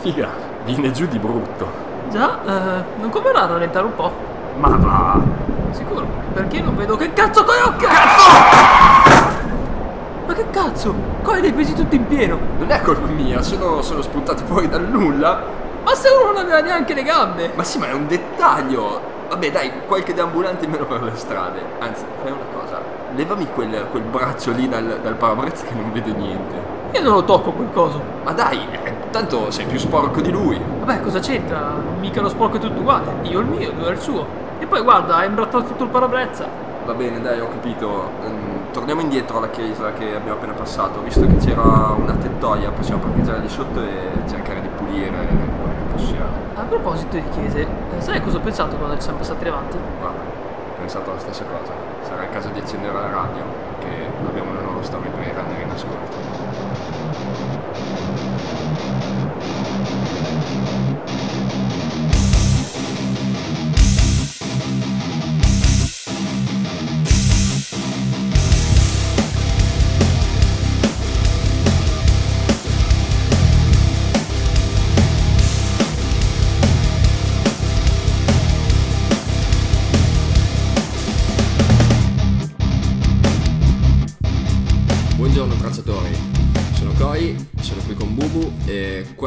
Figa, viene giù di brutto. Già, eh, non converrà rallentare un po'. Ma va! Sicuro, perché non vedo che cazzo coi occhi! Cazzo! Ma che cazzo? Coi li hai presi tutti in pieno! Non è colpa mia, sono, sono spuntati fuori dal nulla. Ma se uno non aveva neanche le gambe! Ma sì, ma è un dettaglio. Vabbè, dai, qualche deambulante in meno per le strade. Anzi, fai una cosa. Levami quel, quel braccio lì dal, dal parabrezza che non vede niente. Io non lo tocco quel coso. Ma dai, eh, tanto sei più sporco di lui. Vabbè, cosa c'entra? Mica lo sporco è tutto uguale. Io il mio, lui il suo. E poi guarda, ha imbrattato tutto il parabrezza. Va bene, dai, ho capito. Mm, torniamo indietro alla chiesa che abbiamo appena passato. Visto che c'era una tettoia, possiamo parcheggiare lì sotto e cercare di pulire quello che possiamo. A proposito di chiese, eh, sai cosa ho pensato quando ci siamo passati davanti? Guarda, ho pensato la stessa cosa. Sarà il caso di accendere la radio, che abbiamo le loro storie per rendere in ascolto.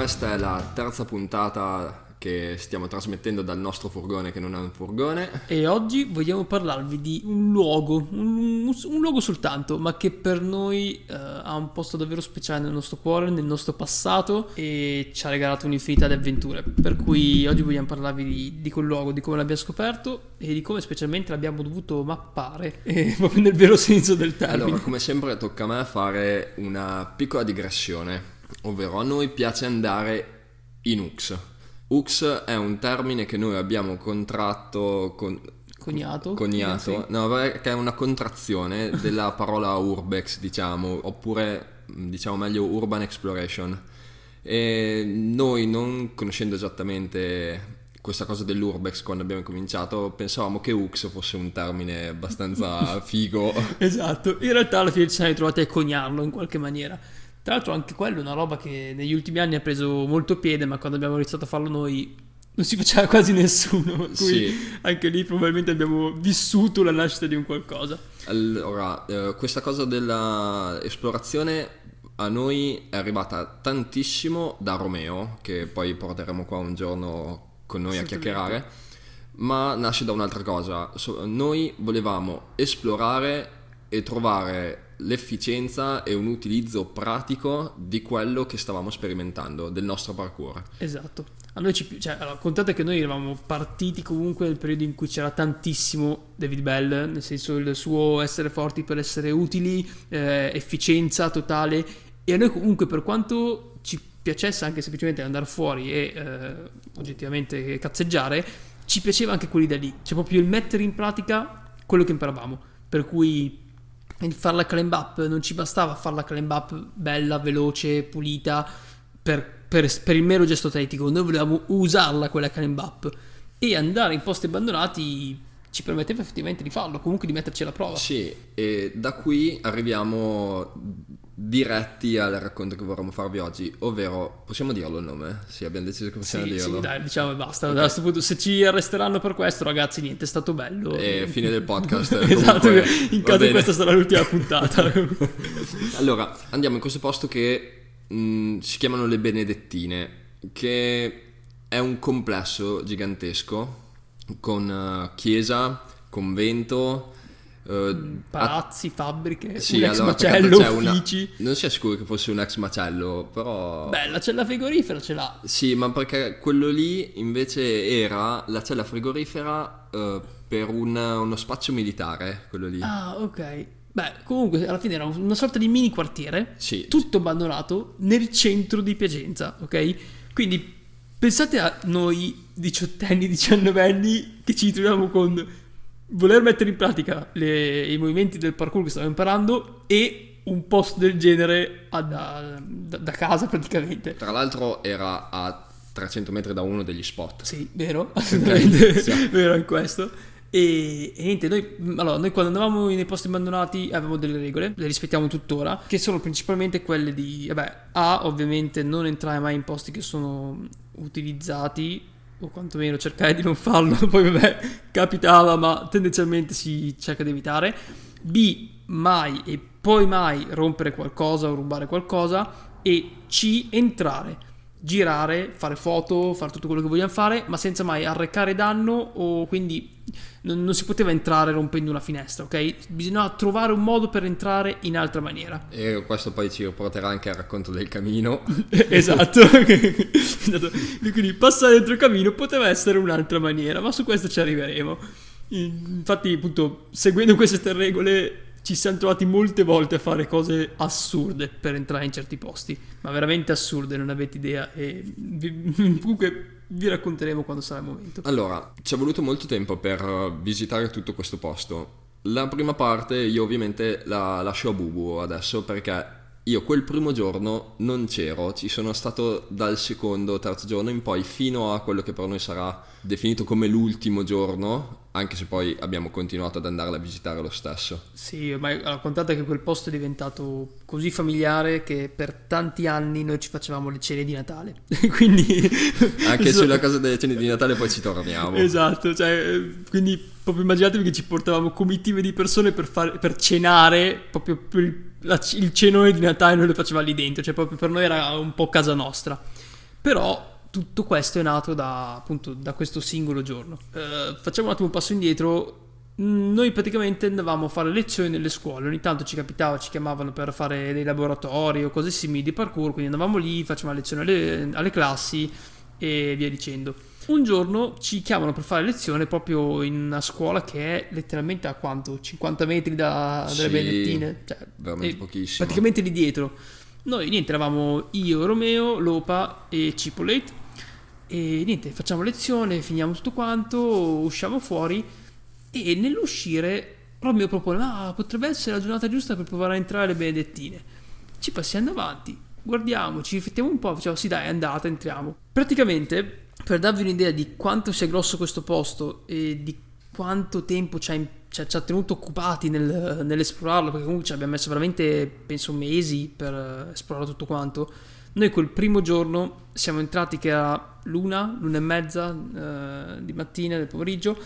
Questa è la terza puntata che stiamo trasmettendo dal nostro furgone che non è un furgone. E oggi vogliamo parlarvi di un luogo, un, un luogo soltanto, ma che per noi eh, ha un posto davvero speciale nel nostro cuore, nel nostro passato e ci ha regalato un'infinità di avventure. Per cui oggi vogliamo parlarvi di, di quel luogo, di come l'abbiamo scoperto e di come specialmente l'abbiamo dovuto mappare, eh, proprio nel vero senso del termine. Allora, come sempre tocca a me fare una piccola digressione, ovvero a noi piace andare in UX. UX è un termine che noi abbiamo contratto con... Cognato? Cognato, no, perché è una contrazione della parola urbex, diciamo, oppure diciamo meglio urban exploration. E noi, non conoscendo esattamente questa cosa dell'urbex quando abbiamo cominciato, pensavamo che UX fosse un termine abbastanza figo. Esatto, in realtà alla fine ci siamo ritrovati a coniarlo in qualche maniera. Tra l'altro anche quello è una roba che negli ultimi anni ha preso molto piede, ma quando abbiamo iniziato a farlo noi non si faceva quasi nessuno. Sì. anche lì probabilmente abbiamo vissuto la nascita di un qualcosa. Allora, eh, questa cosa della esplorazione a noi è arrivata tantissimo da Romeo, che poi porteremo qua un giorno con noi a chiacchierare, ma nasce da un'altra cosa. So- noi volevamo esplorare e trovare l'efficienza e un utilizzo pratico di quello che stavamo sperimentando, del nostro parkour. Esatto. A noi ci cioè, allora, contate che noi eravamo partiti comunque nel periodo in cui c'era tantissimo David Bell, nel senso il suo essere forti per essere utili, eh, efficienza totale, e a noi comunque per quanto ci piacesse anche semplicemente andare fuori e eh, oggettivamente cazzeggiare, ci piaceva anche quell'idea lì, cioè proprio il mettere in pratica quello che imparavamo, per cui il fare la climb up non ci bastava fare la climb up bella, veloce, pulita per, per- per il mero gesto atletico, noi volevamo usarla quella climb up. E andare in posti abbandonati ci permetteva effettivamente di farlo, comunque di metterci alla prova. Sì, e da qui arriviamo diretti al racconto che vorremmo farvi oggi, ovvero, possiamo dirlo il nome? Sì, abbiamo deciso che possiamo Sì, dirlo. sì, dai, diciamo e basta. A questo punto, se ci arresteranno per questo, ragazzi, niente, è stato bello. E fine del podcast. esatto, comunque, in caso questa sarà l'ultima puntata. Allora, andiamo in questo posto che mh, si chiamano le Benedettine, che è un complesso gigantesco con eh, chiesa, convento, eh, Palazzi, fabbriche, Sì, un ex allora, macello, c'è una- uffici. Non si è sicuro che fosse un ex macello, però... C'è la frigorifera, ce l'ha. Sì, ma perché quello lì invece era la cella frigorifera eh, per un- uno spazio militare, quello lì. Ah, ok. Beh, comunque alla fine era una sorta di mini quartiere, Sì, tutto abbandonato nel centro di Piacenza, ok? Quindi pensate a noi diciottenni, diciannovenni che ci troviamo con voler mettere in pratica le- i movimenti del parkour che stavamo imparando e un posto del genere a- da, da- da casa praticamente. Tra l'altro era a 300 metri da uno degli spot. Sì, vero, assolutamente sì. vero in questo. E, e niente, noi, allora, noi quando andavamo nei posti abbandonati avevamo delle regole, le rispettiamo tuttora, che sono principalmente quelle di, vabbè, A, ovviamente non entrare mai in posti che sono utilizzati o quantomeno cercare di non farlo, poi vabbè, capitava, ma tendenzialmente si cerca di evitare. B, mai e poi mai rompere qualcosa o rubare qualcosa. E C, entrare girare, fare foto, fare tutto quello che vogliamo fare, ma senza mai arrecare danno o quindi non, non, si poteva entrare rompendo una finestra, ok? Bisognava trovare un modo per entrare in altra maniera. E questo poi ci porterà anche al racconto del camino. esatto. quindi passare dentro il camino poteva essere un'altra maniera, ma su questo ci arriveremo. Infatti, appunto, seguendo queste tre regole ci siamo trovati molte volte a fare cose assurde per entrare in certi posti, ma veramente assurde, non avete idea. E vi, comunque vi racconteremo quando sarà il momento. Allora, ci è voluto molto tempo per visitare tutto questo posto. La prima parte io ovviamente la lascio a Bubu adesso perché io quel primo giorno non c'ero, ci sono stato dal secondo, terzo giorno in poi fino a quello che per noi sarà definito come l'ultimo giorno anche se poi abbiamo continuato ad andarla a visitare lo stesso. Sì, ma allora, contate che quel posto è diventato così familiare che per tanti anni noi ci facevamo le cene di Natale. quindi anche so... sulla casa delle cene di Natale poi ci torniamo. Esatto, cioè, quindi proprio immaginatevi che ci portavamo comitive di persone per, fare, per cenare, proprio per la, il cenone di Natale noi lo facevamo lì dentro, cioè proprio per noi era un po' casa nostra. Però tutto questo è nato da, appunto, da questo singolo giorno. Uh, facciamo un attimo un passo indietro. Mm, noi praticamente andavamo a fare lezioni nelle scuole, ogni tanto ci capitava, ci chiamavano per fare dei laboratori o cose simili di parkour, quindi andavamo lì, facevamo lezioni alle, alle classi e via dicendo. Un giorno ci chiamano per fare lezione proprio in una scuola che è letteralmente a quanto? 50 metri da, dalle sì, Benedettine? Cioè, veramente pochissimo. Praticamente lì dietro. Noi niente, eravamo io, Romeo, Lopa e Cipollate e niente, facciamo lezione, finiamo tutto quanto, usciamo fuori e nell'uscire Romeo propone, ah, potrebbe essere la giornata giusta per provare a entrare alle benedettine. Ci passiamo avanti, guardiamo, ci riflettiamo un po', facciamo sì dai, è andata, entriamo. Praticamente, per darvi un'idea di quanto sia grosso questo posto e di quanto tempo ci ha, ci ci ha tenuto occupati nel, nell'esplorarlo, perché comunque ci abbiamo messo veramente, penso, mesi per esplorare tutto quanto, noi quel primo giorno siamo entrati che era l'una, l'una e mezza eh, di mattina, del pomeriggio,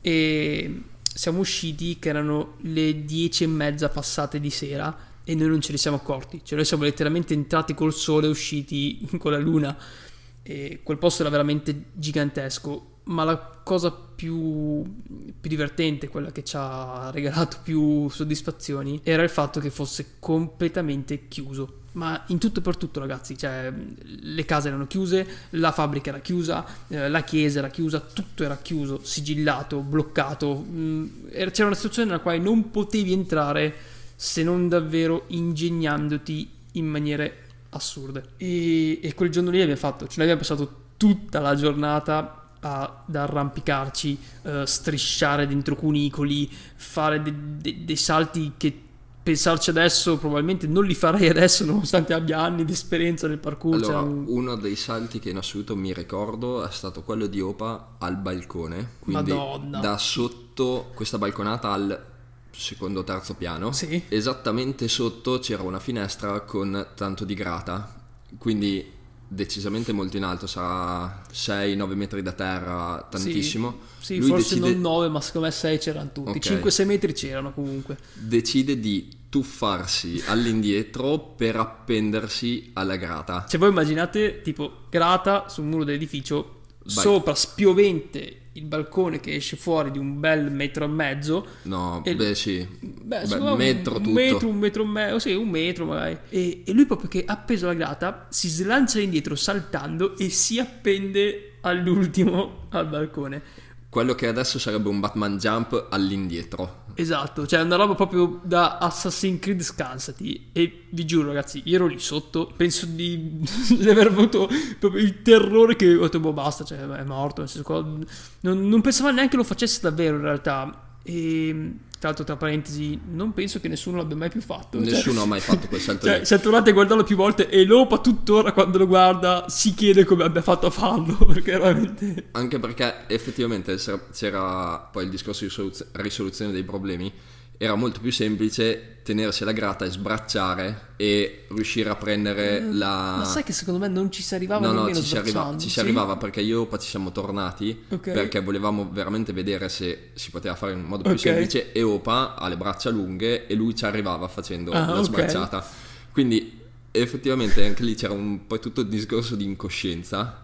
e siamo usciti che erano le dieci e mezza passate di sera e noi non ce ne siamo accorti. Cioè noi siamo letteralmente entrati col sole e usciti con la luna. E quel posto era veramente gigantesco. Ma la cosa più, più divertente, quella che ci ha regalato più soddisfazioni, era il fatto che fosse completamente chiuso ma in tutto e per tutto ragazzi, cioè le case erano chiuse, la fabbrica era chiusa, eh, la chiesa era chiusa, tutto era chiuso, sigillato, bloccato, mm, c'era una situazione nella quale non potevi entrare se non davvero ingegnandoti in maniere assurde. E, e quel giorno lì abbiamo fatto, ce l'abbiamo passato tutta la giornata ad arrampicarci, uh, strisciare dentro cunicoli, fare de- de- dei salti che pensarci adesso probabilmente non li farei adesso nonostante abbia anni di esperienza nel parkour. Allora, cioè... uno dei salti che in assoluto mi ricordo è stato quello di Opa al balcone, quindi Madonna. da sotto questa balconata al secondo o terzo piano. Sì. Esattamente sotto c'era una finestra con tanto di grata, quindi decisamente molto in alto, sarà 6-9 metri da terra, tantissimo. Sì, sì forse decide... non 9, ma secondo me 6 c'erano tutti, okay. 5-6 metri c'erano comunque. Decide di tuffarsi all'indietro per appendersi alla grata. Cioè voi immaginate tipo grata sul muro dell'edificio, Vai. sopra spiovente il balcone che esce fuori di un bel metro e mezzo. No, e, beh sì, beh, beh, un metro tutto. Un metro, un metro e mezzo, sì, un metro magari. E, e lui proprio che appeso alla grata si slancia indietro saltando e si appende all'ultimo al balcone quello che adesso sarebbe un Batman Jump all'indietro. Esatto, cioè una roba proprio da Assassin's Creed scansati. E vi giuro, ragazzi, io ero lì sotto. Penso di, di aver avuto proprio il terrore che ho detto, boh, basta, cioè è morto. Nel senso, non, non pensavo neanche lo facesse davvero in realtà. E tra tra l'altro tra parentesi, non penso che nessuno l'abbia mai più fatto. Nessuno cioè, ha mai fatto quel salto cioè, lì. Siamo tornati a guardarlo più volte e Lopa tuttora quando lo guarda si chiede come abbia fatto a farlo, perché veramente... Anche perché effettivamente c'era poi il discorso di soluz- risoluzione dei problemi era molto più semplice tenersela grata e sbracciare e riuscire a prendere Eh, la... Ma sai che secondo me non ci si arrivava No, no, ci si, arriva- ci si sì? arrivava perché io e Opa ci siamo tornati Ok. perché volevamo veramente vedere se si poteva fare in modo più Ok. semplice e Opa ha le braccia lunghe e lui ci arrivava facendo Ah, la ok. sbracciata. Quindi effettivamente anche lì c'era un po' tutto il discorso di incoscienza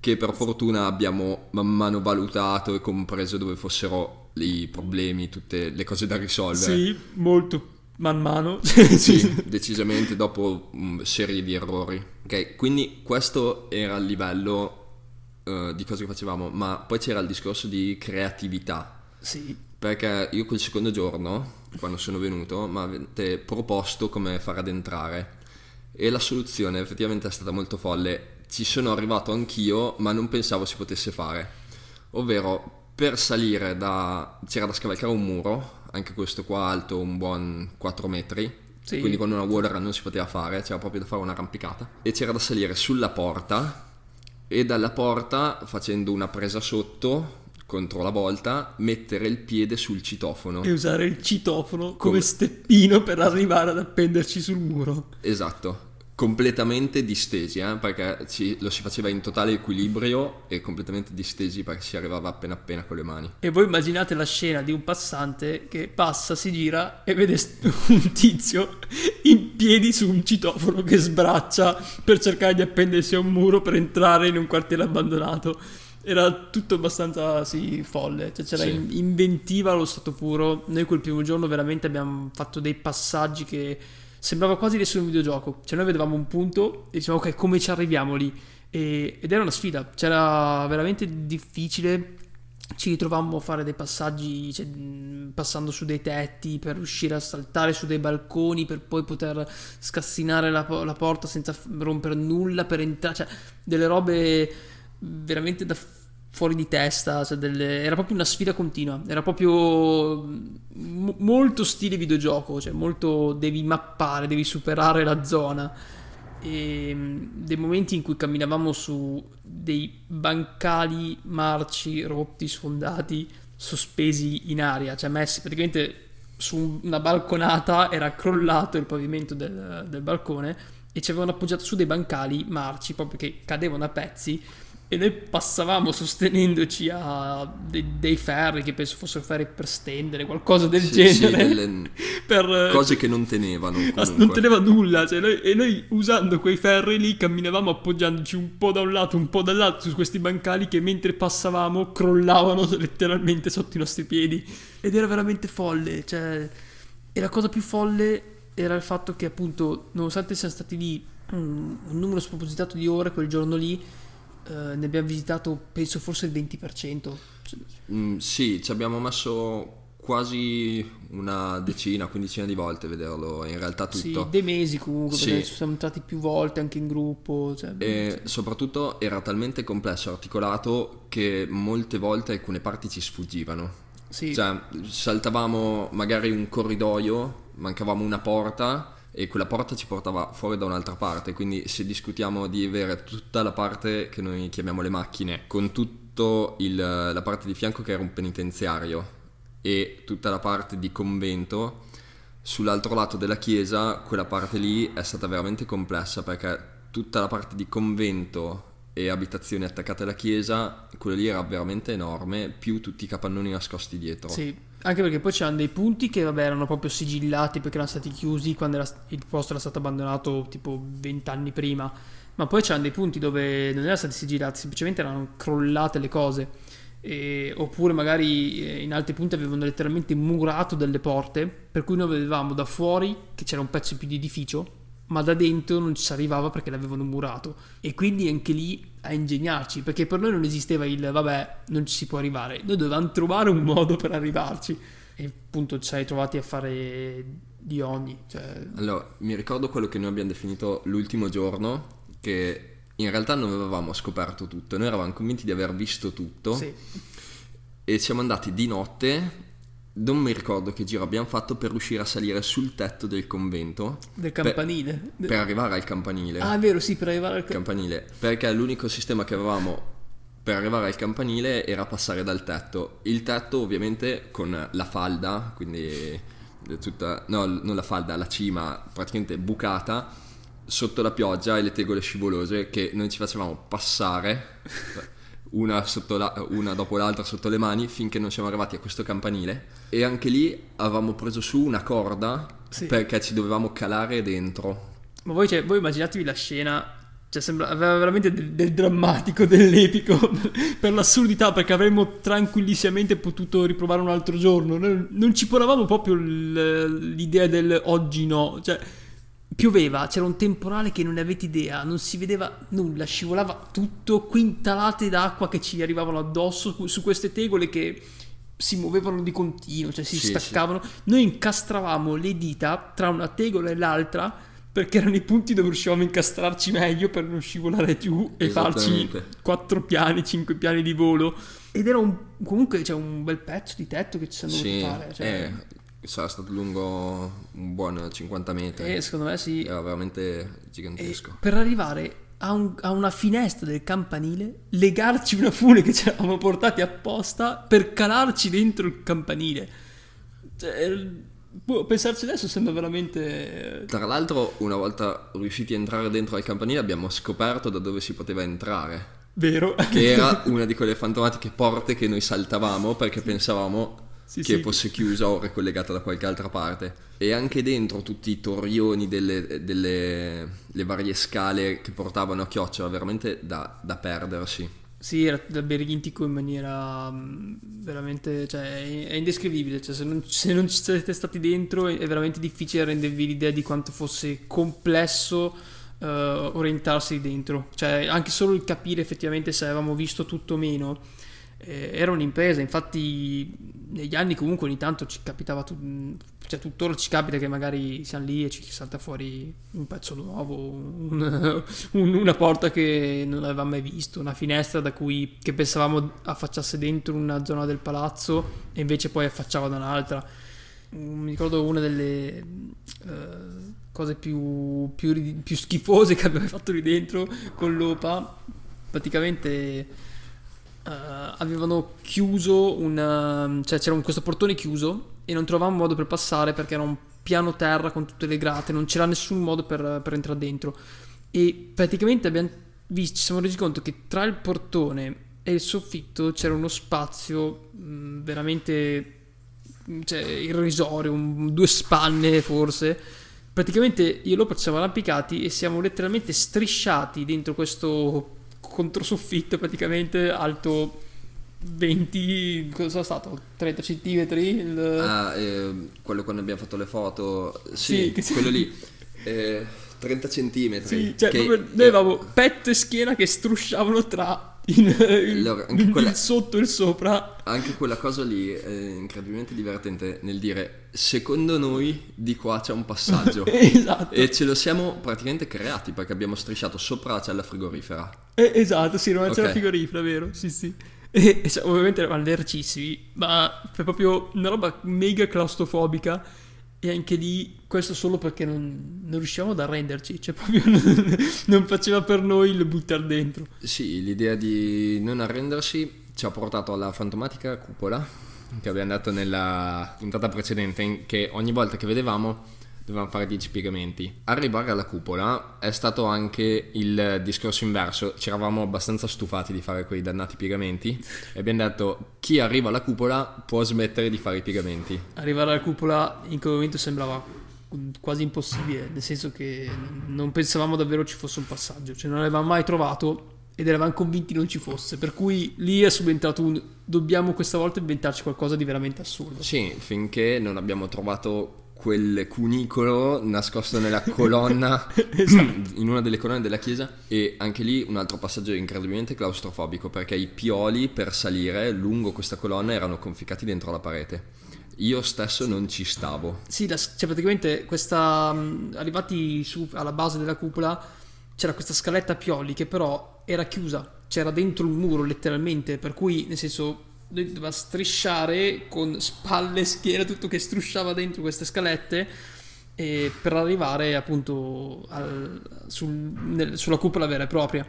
che per fortuna abbiamo man mano valutato e compreso dove fossero i problemi, tutte le cose da risolvere. Sì, molto man mano. Sì, decisamente dopo una serie di errori. Ok, quindi questo era il livello eh, di cose che facevamo, ma poi c'era il discorso di creatività. sì. Perché io quel secondo giorno, quando sono venuto, mi avete proposto come far addentrare. E la soluzione effettivamente è stata molto folle. Ci sono arrivato anch'io, ma non pensavo si potesse fare. Ovvero, per salire da... c'era da scavalcare un muro, anche questo qua alto un buon 4 metri. Sì. Quindi con una water non si poteva fare, c'era proprio da fare un'arrampicata. E c'era da salire sulla porta e dalla porta, facendo una presa sotto contro la volta, mettere il piede sul citofono. E usare il citofono come, Come- steppino per arrivare ad appenderci sul muro. Esatto, completamente distesi, eh, perché ci- lo si faceva in totale equilibrio e completamente distesi perché si arrivava appena appena con le mani. E voi immaginate la scena di un passante che passa, si gira e vede un tizio in piedi su un citofono che sbraccia per cercare di appendersi a un muro per entrare in un quartiere abbandonato. Era tutto abbastanza, sì, folle. Cioè, c'era Sì. in- inventiva allo stato puro. Noi quel primo giorno veramente abbiamo fatto dei passaggi che sembrava quasi di essere un videogioco. Cioè, noi vedevamo un punto e dicevamo, ok, come ci arriviamo lì? E- ed era una sfida. C'era veramente difficile ci ritrovammo a fare dei passaggi cioè, passando su dei tetti per riuscire a saltare su dei balconi per poi poter scassinare la, la porta senza rompere nulla per entrare cioè delle robe veramente da fuori di testa cioè delle- era proprio una sfida continua era proprio m- molto stile videogioco cioè molto devi mappare devi superare la zona. E mh, dei momenti in cui camminavamo su dei bancali marci, rotti, sfondati, sospesi in aria, cioè messi praticamente su una balconata, era crollato il pavimento del, del balcone e ci avevano appoggiato su dei bancali marci proprio che cadevano a pezzi e noi passavamo sostenendoci a dei, dei ferri che penso fossero ferri per stendere, qualcosa del Sì, sì, genere. delle per, cose che non tenevano comunque. Non teneva nulla, cioè noi- e noi usando quei ferri lì camminavamo appoggiandoci un po' da un lato, un po' dall'altro su questi bancali che mentre passavamo crollavano letteralmente sotto i nostri piedi ed era veramente folle, cioè e la cosa più folle era il fatto che appunto nonostante siamo stati lì un, un numero spropositato di ore quel giorno lì eh, ne abbiamo visitato penso forse il 20%. Cioè, Mm, sì, ci abbiamo messo quasi una decina, quindicina di volte a vederlo, in realtà sì, tutto. dei mesi comunque, Sì. perché siamo entrati più volte anche in gruppo. Cioè, E soprattutto era talmente complesso e articolato che molte volte alcune parti ci sfuggivano. sì. Cioè, saltavamo magari un corridoio, mancavamo una porta e quella porta ci portava fuori da un'altra parte. Quindi se discutiamo di avere tutta la parte che noi chiamiamo le macchine, con tutta la parte di fianco che era un penitenziario e tutta la parte di convento, sull'altro lato della chiesa, quella parte lì è stata veramente complessa perché tutta la parte di convento e abitazioni attaccate alla chiesa, quello lì era veramente enorme, più tutti i capannoni nascosti dietro. Sì, anche perché poi c'erano dei punti che vabbè erano proprio sigillati perché erano stati chiusi quando era- il posto era stato abbandonato tipo 20 anni prima, ma poi c'erano dei punti dove non erano stati sigillati, semplicemente erano crollate le cose. E- oppure magari eh, in altri punti avevano letteralmente murato delle porte per cui noi vedevamo da fuori che c'era un pezzo più di edificio ma da dentro non ci si arrivava perché l'avevano murato. E quindi anche lì a ingegnarci perché per noi non esisteva il vabbè non ci si può arrivare noi dovevamo trovare un modo per arrivarci. E appunto ci siamo trovati a fare di ogni cioè, Allora, mi ricordo quello che noi abbiamo definito l'ultimo giorno, che in realtà non avevamo scoperto tutto, noi eravamo convinti di aver visto tutto. Sì, e siamo andati di notte non mi ricordo che giro abbiamo fatto per riuscire a salire sul tetto del convento. Del campanile. Per, per arrivare al campanile. Ah, è vero, sì, per arrivare al campanile. Perché l'unico sistema che avevamo per arrivare al campanile era passare dal tetto. Il tetto ovviamente con la falda, quindi tutta, no, non la falda, la cima praticamente bucata sotto la pioggia e le tegole scivolose che noi ci facevamo passare una, la, una, dopo l'altra sotto le mani finché non siamo arrivati a questo campanile e anche lì avevamo preso su una corda sì. perché ci dovevamo calare dentro. Ma voi, cioè, voi immaginatevi la scena, cioè sembra, aveva veramente del, del drammatico, dell'epico per l'assurdità perché avremmo tranquillissimamente potuto riprovare un altro giorno, non, non ci ponevamo proprio l'idea del oggi no, cioè pioveva, c'era un temporale che non ne avete idea, non si vedeva nulla, scivolava tutto, quintalate d'acqua che ci arrivavano addosso su queste tegole che si muovevano di continuo, cioè si sì, staccavano. Sì. Noi incastravamo le dita tra una tegola e l'altra perché erano i punti dove riuscivamo a incastrarci meglio per non scivolare giù e farci quattro piani, cinque piani di volo. Ed era un, comunque cioè, un bel pezzo di tetto che ci siamo dovuti fare. Cioè... Eh sarà stato lungo un buon 50 metri. Eh, secondo me sì. Era veramente gigantesco. E per arrivare a, un, a, una finestra del campanile, legarci una fune che ci eravamo portati apposta per calarci dentro il campanile. Cioè, boh, pensarci adesso sembra veramente... Tra l'altro, una volta riusciti a entrare dentro al campanile abbiamo scoperto da dove si poteva entrare. Vero. Che era una di quelle fantomatiche porte che noi saltavamo perché pensavamo sì, che sì. fosse chiusa o ricollegata da qualche altra parte. E anche dentro tutti i torrioni delle, delle varie scale che portavano a chiocciola, veramente da, da perdersi. Sì, era labirintico in maniera mm, veramente, cioè, è indescrivibile, cioè, se, non, se non ci siete stati dentro è veramente difficile rendervi l'idea di quanto fosse complesso uh, orientarsi dentro, cioè anche solo il capire effettivamente se avevamo visto tutto o meno eh, era un'impresa, infatti negli anni comunque ogni tanto ci capitava, cioè tuttora ci capita che magari siamo lì e ci salta fuori un pezzo nuovo, un, un, una porta che non avevamo mai visto, una finestra da cui che pensavamo affacciasse dentro una zona del palazzo e invece poi affacciava da un'altra. Mi ricordo una delle uh, cose più, più, più schifose che abbiamo fatto lì dentro con l'OPA, praticamente uh, avevano chiuso un... cioè c'era un, questo portone chiuso e non trovavamo modo per passare perché era un piano terra con tutte le grate, non c'era nessun modo per, per entrare dentro. E praticamente visto, ci siamo resi conto che tra il portone e il soffitto c'era uno spazio mh, mm, veramente cioè, irrisorio, un, due spanne forse. Praticamente io e Lopez siamo arrampicati e siamo letteralmente strisciati dentro questo controsoffitto praticamente alto 20, cosa sono stato? 30 centimetri? Il... Ah, eh, quello quando abbiamo fatto le foto, sì, sì quello lì. Eh, 30 centimetri. Sì, cioè che, noi avevamo petto e schiena che strusciavano tra il, allora, il, quella, il, sotto e il sopra. Anche quella cosa lì è incredibilmente divertente nel dire secondo noi di qua c'è un passaggio. esatto. E ce lo siamo praticamente creati perché abbiamo strisciato sopra la cella frigorifera. Eh, esatto, sì, non okay. cella frigorifera, vero? Sì, sì. E, e ovviamente eravamo allergissimi, ma è proprio una roba mega claustrofobica e anche lì, questo solo perché non, non riuscivamo ad arrenderci, cioè proprio non, non faceva per noi il buttare dentro. Sì, l'idea di non arrendersi ci ha portato alla fantomatica cupola che abbiamo dato nella puntata precedente, che ogni volta che vedevamo dovevamo fare 10 piegamenti. Arrivare alla cupola è stato anche il discorso inverso, ci eravamo abbastanza stufati di fare quei dannati piegamenti e abbiamo detto chi arriva alla cupola può smettere di fare i piegamenti. Arrivare alla cupola in quel momento sembrava quasi impossibile, nel senso che non pensavamo davvero ci fosse un passaggio, cioè non l'avevamo mai trovato ed eravamo convinti non ci fosse, per cui lì è subentrato un dobbiamo questa volta inventarci qualcosa di veramente assurdo. Sì, finché non abbiamo trovato quel cunicolo nascosto nella colonna esatto. in una delle colonne della chiesa e anche lì un altro passaggio incredibilmente claustrofobico perché i pioli per salire lungo questa colonna erano conficcati dentro la parete io stesso sì. non ci stavo sì la, cioè praticamente questa arrivati su alla base della cupola c'era questa scaletta a pioli che però era chiusa c'era dentro un muro letteralmente per cui nel senso lui doveva strisciare con spalle, schiena, tutto che strusciava dentro queste scalette e per arrivare appunto al, sul, nel, sulla cupola vera e propria.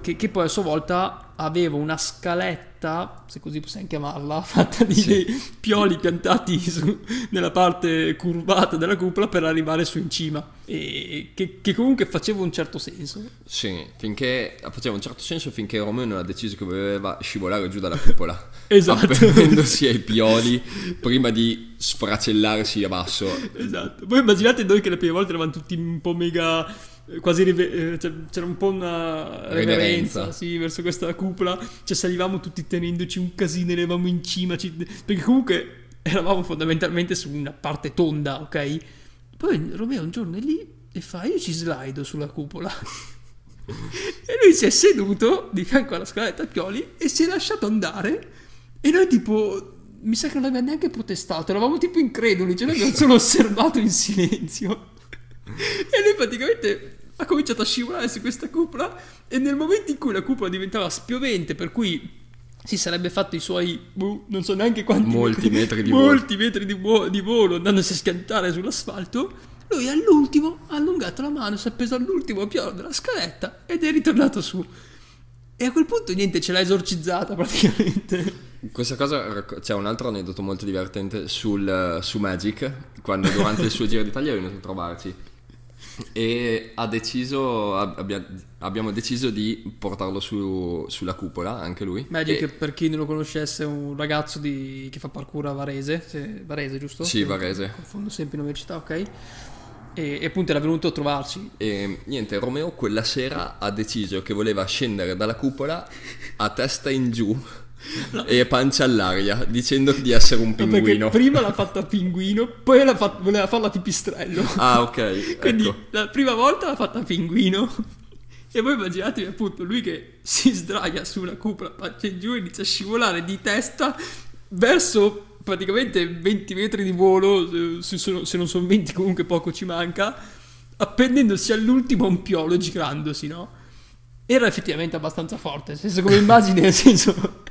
Che, che, poi a sua volta aveva una scaletta, se così possiamo chiamarla, fatta di sì. dei pioli piantati su, nella parte curvata della cupola per arrivare su in cima. E che, che, comunque faceva un certo senso. Sì, finché faceva un certo senso finché Romeo non ha deciso che voleva scivolare giù dalla cupola. esatto. Appendendosi ai pioli prima di sfracellarsi a basso. Esatto. Poi immaginate noi che le prime volte eravamo tutti un po' mega quasi rive- eh, cioè, c'era un po' una reverenza. Sì, verso questa cupola. Cioè salivamo tutti tenendoci un casino eravamo in cima ci... perché comunque eravamo fondamentalmente su una parte tonda ok? Poi Romeo un giorno è lì e fa io ci slido sulla cupola. E lui si è seduto di fianco alla scaletta Pioli e si è lasciato andare. E noi tipo mi sa che non aveva neanche protestato eravamo tipo increduli cioè noi abbiamo solo osservato in silenzio. E lui praticamente ha cominciato a scivolare su questa cupola e nel momento in cui la cupola diventava spiovente, per cui si sarebbe fatto i suoi, boh, non so neanche quanti molti metri, di molti volo. metri di, vo- di volo andandosi a schiantare sull'asfalto. Lui all'ultimo ha allungato la mano, si è appeso all'ultimo piano della scaletta ed è ritornato su. E a quel punto niente, ce l'ha esorcizzata praticamente. Questa cosa, c'è un altro aneddoto molto divertente sul, su Magic, quando durante il suo giro d'Italia è venuto a trovarci e ha deciso, abbia, abbiamo deciso di portarlo su, sulla cupola, anche lui. Magic, e... per chi non lo conoscesse, è un ragazzo di, che fa parkour a Varese, se, Varese giusto? Sì, Varese. Confondo sempre in università, ok. E, e, appunto era venuto a trovarci. E niente, Romeo quella sera ha deciso che voleva scendere dalla cupola a testa in giù No. e pancia all'aria dicendo di essere un pinguino. No, prima l'ha fatta pinguino, poi fatto, voleva farla pipistrello. Ah, ok. Quindi ecco. la prima volta l'ha fatta pinguino. E voi immaginatevi appunto lui che si sdraia sulla cupola, pancia in giù e inizia a scivolare di testa verso praticamente 20 metri di volo, se, sono, se non sono 20 comunque poco ci manca, appendendosi all'ultimo un piolo girandosi, no? Era effettivamente abbastanza forte, nel senso come immagine, nel senso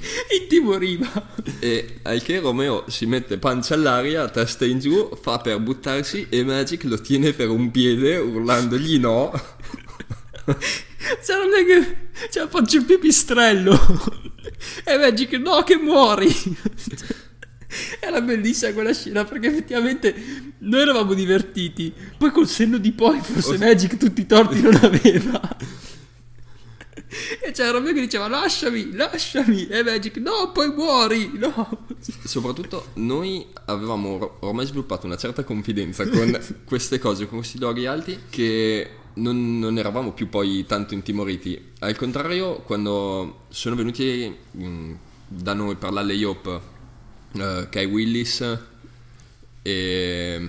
intimoriva. E al che Romeo si mette pancia all'aria, testa in giù, fa per buttarsi e Magic lo tiene per un piede urlandogli no. Non è che... Cioè faccio il pipistrello. E Magic no che muori. Era bellissima quella scena perché effettivamente noi eravamo divertiti. Poi col senno di poi forse Magic tutti i torti non aveva. E c'era Romeo che diceva lasciami, lasciami. E Magic, no, poi muori, no. Soprattutto noi avevamo ormai sviluppato una certa confidenza con queste cose, con questi loghi alti, che non, non, eravamo più poi tanto intimoriti. Al contrario, quando sono venuti mh, mm, da noi per l'Alley-Op uh, Kai Willis e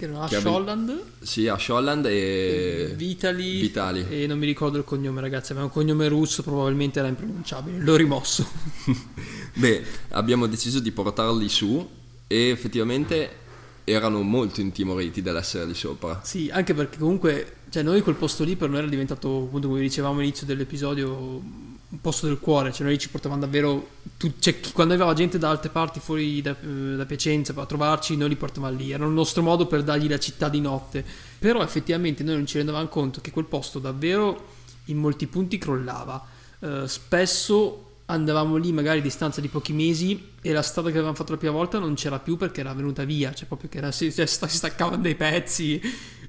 che erano Ash Holland. Sì, Ash Holland e Vitali, Vitali. E non mi ricordo il cognome, ragazzi. Aveva un cognome russo, probabilmente era impronunciabile. L'ho rimosso. Beh, abbiamo deciso di portarli su e effettivamente erano molto intimoriti dall'essere lì sopra. Sì, anche perché comunque, cioè noi quel posto lì per noi era diventato, appunto come dicevamo all'inizio dell'episodio, un posto del cuore, cioè noi ci portavamo davvero, tu, cioè, quando aveva gente da altre parti fuori da, eh, da Piacenza a trovarci, noi li portavamo lì, era il nostro modo per dargli la città di notte, però effettivamente noi non ci rendevamo conto che quel posto davvero in molti punti crollava, uh, spesso andavamo lì magari a distanza di pochi mesi e la strada che avevamo fatto la prima volta non c'era più perché era venuta via, cioè proprio che era, si, si staccavano dei pezzi,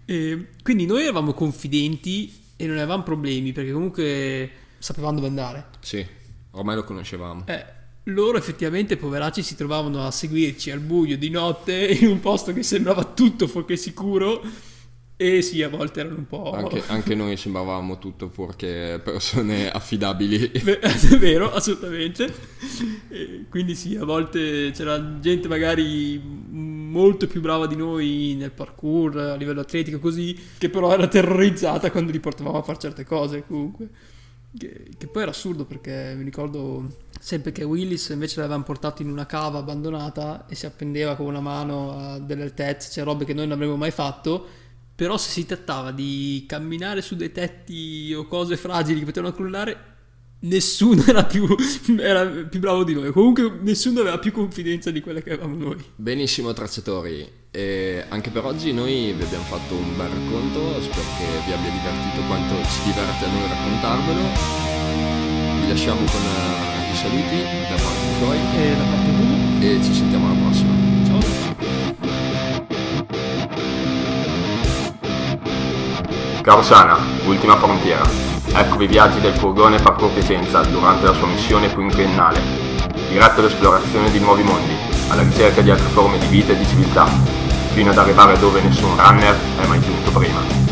e quindi noi eravamo confidenti e non avevamo problemi perché comunque sapevamo dove andare. Sì, ormai lo conoscevamo. Eh, loro effettivamente, poveracci, si trovavano a seguirci al buio di notte in un posto che sembrava tutto fuorché sicuro. E sì, a volte erano un po'. Anche, anche noi sembravamo tutto fuorché persone affidabili. Beh, è vero, assolutamente. E quindi sì, a volte c'era gente magari molto più brava di noi nel parkour a livello atletico, così, che però era terrorizzata quando li portavamo a fare certe cose comunque. Che, che, poi era assurdo perché mi ricordo sempre che Willis invece l'avevamo portato in una cava abbandonata e si appendeva con una mano a delle altezze, cioè robe che noi non avremmo mai fatto. Però se si trattava di camminare su dei tetti o cose fragili che potevano crollare, nessuno era più, era più bravo di noi. Comunque nessuno aveva più confidenza di quella che avevamo noi. Benissimo tracciatori, e anche per oggi noi vi abbiamo fatto un bel racconto, spero che vi abbia divertito quanto ci diverte a noi raccontarvelo. Vi lasciamo con uh, i saluti da parte di Chloe E da parte Bu. e ci sentiamo alla prossima. Ciao a tutti. Carsana, ultima frontiera. Ecco i viaggi del furgone Parkour Piacenza durante la sua missione quinquennale, diretto all'esplorazione di nuovi mondi, alla ricerca di altre forme di vita e di civiltà, fino ad arrivare dove nessun runner è mai giunto prima.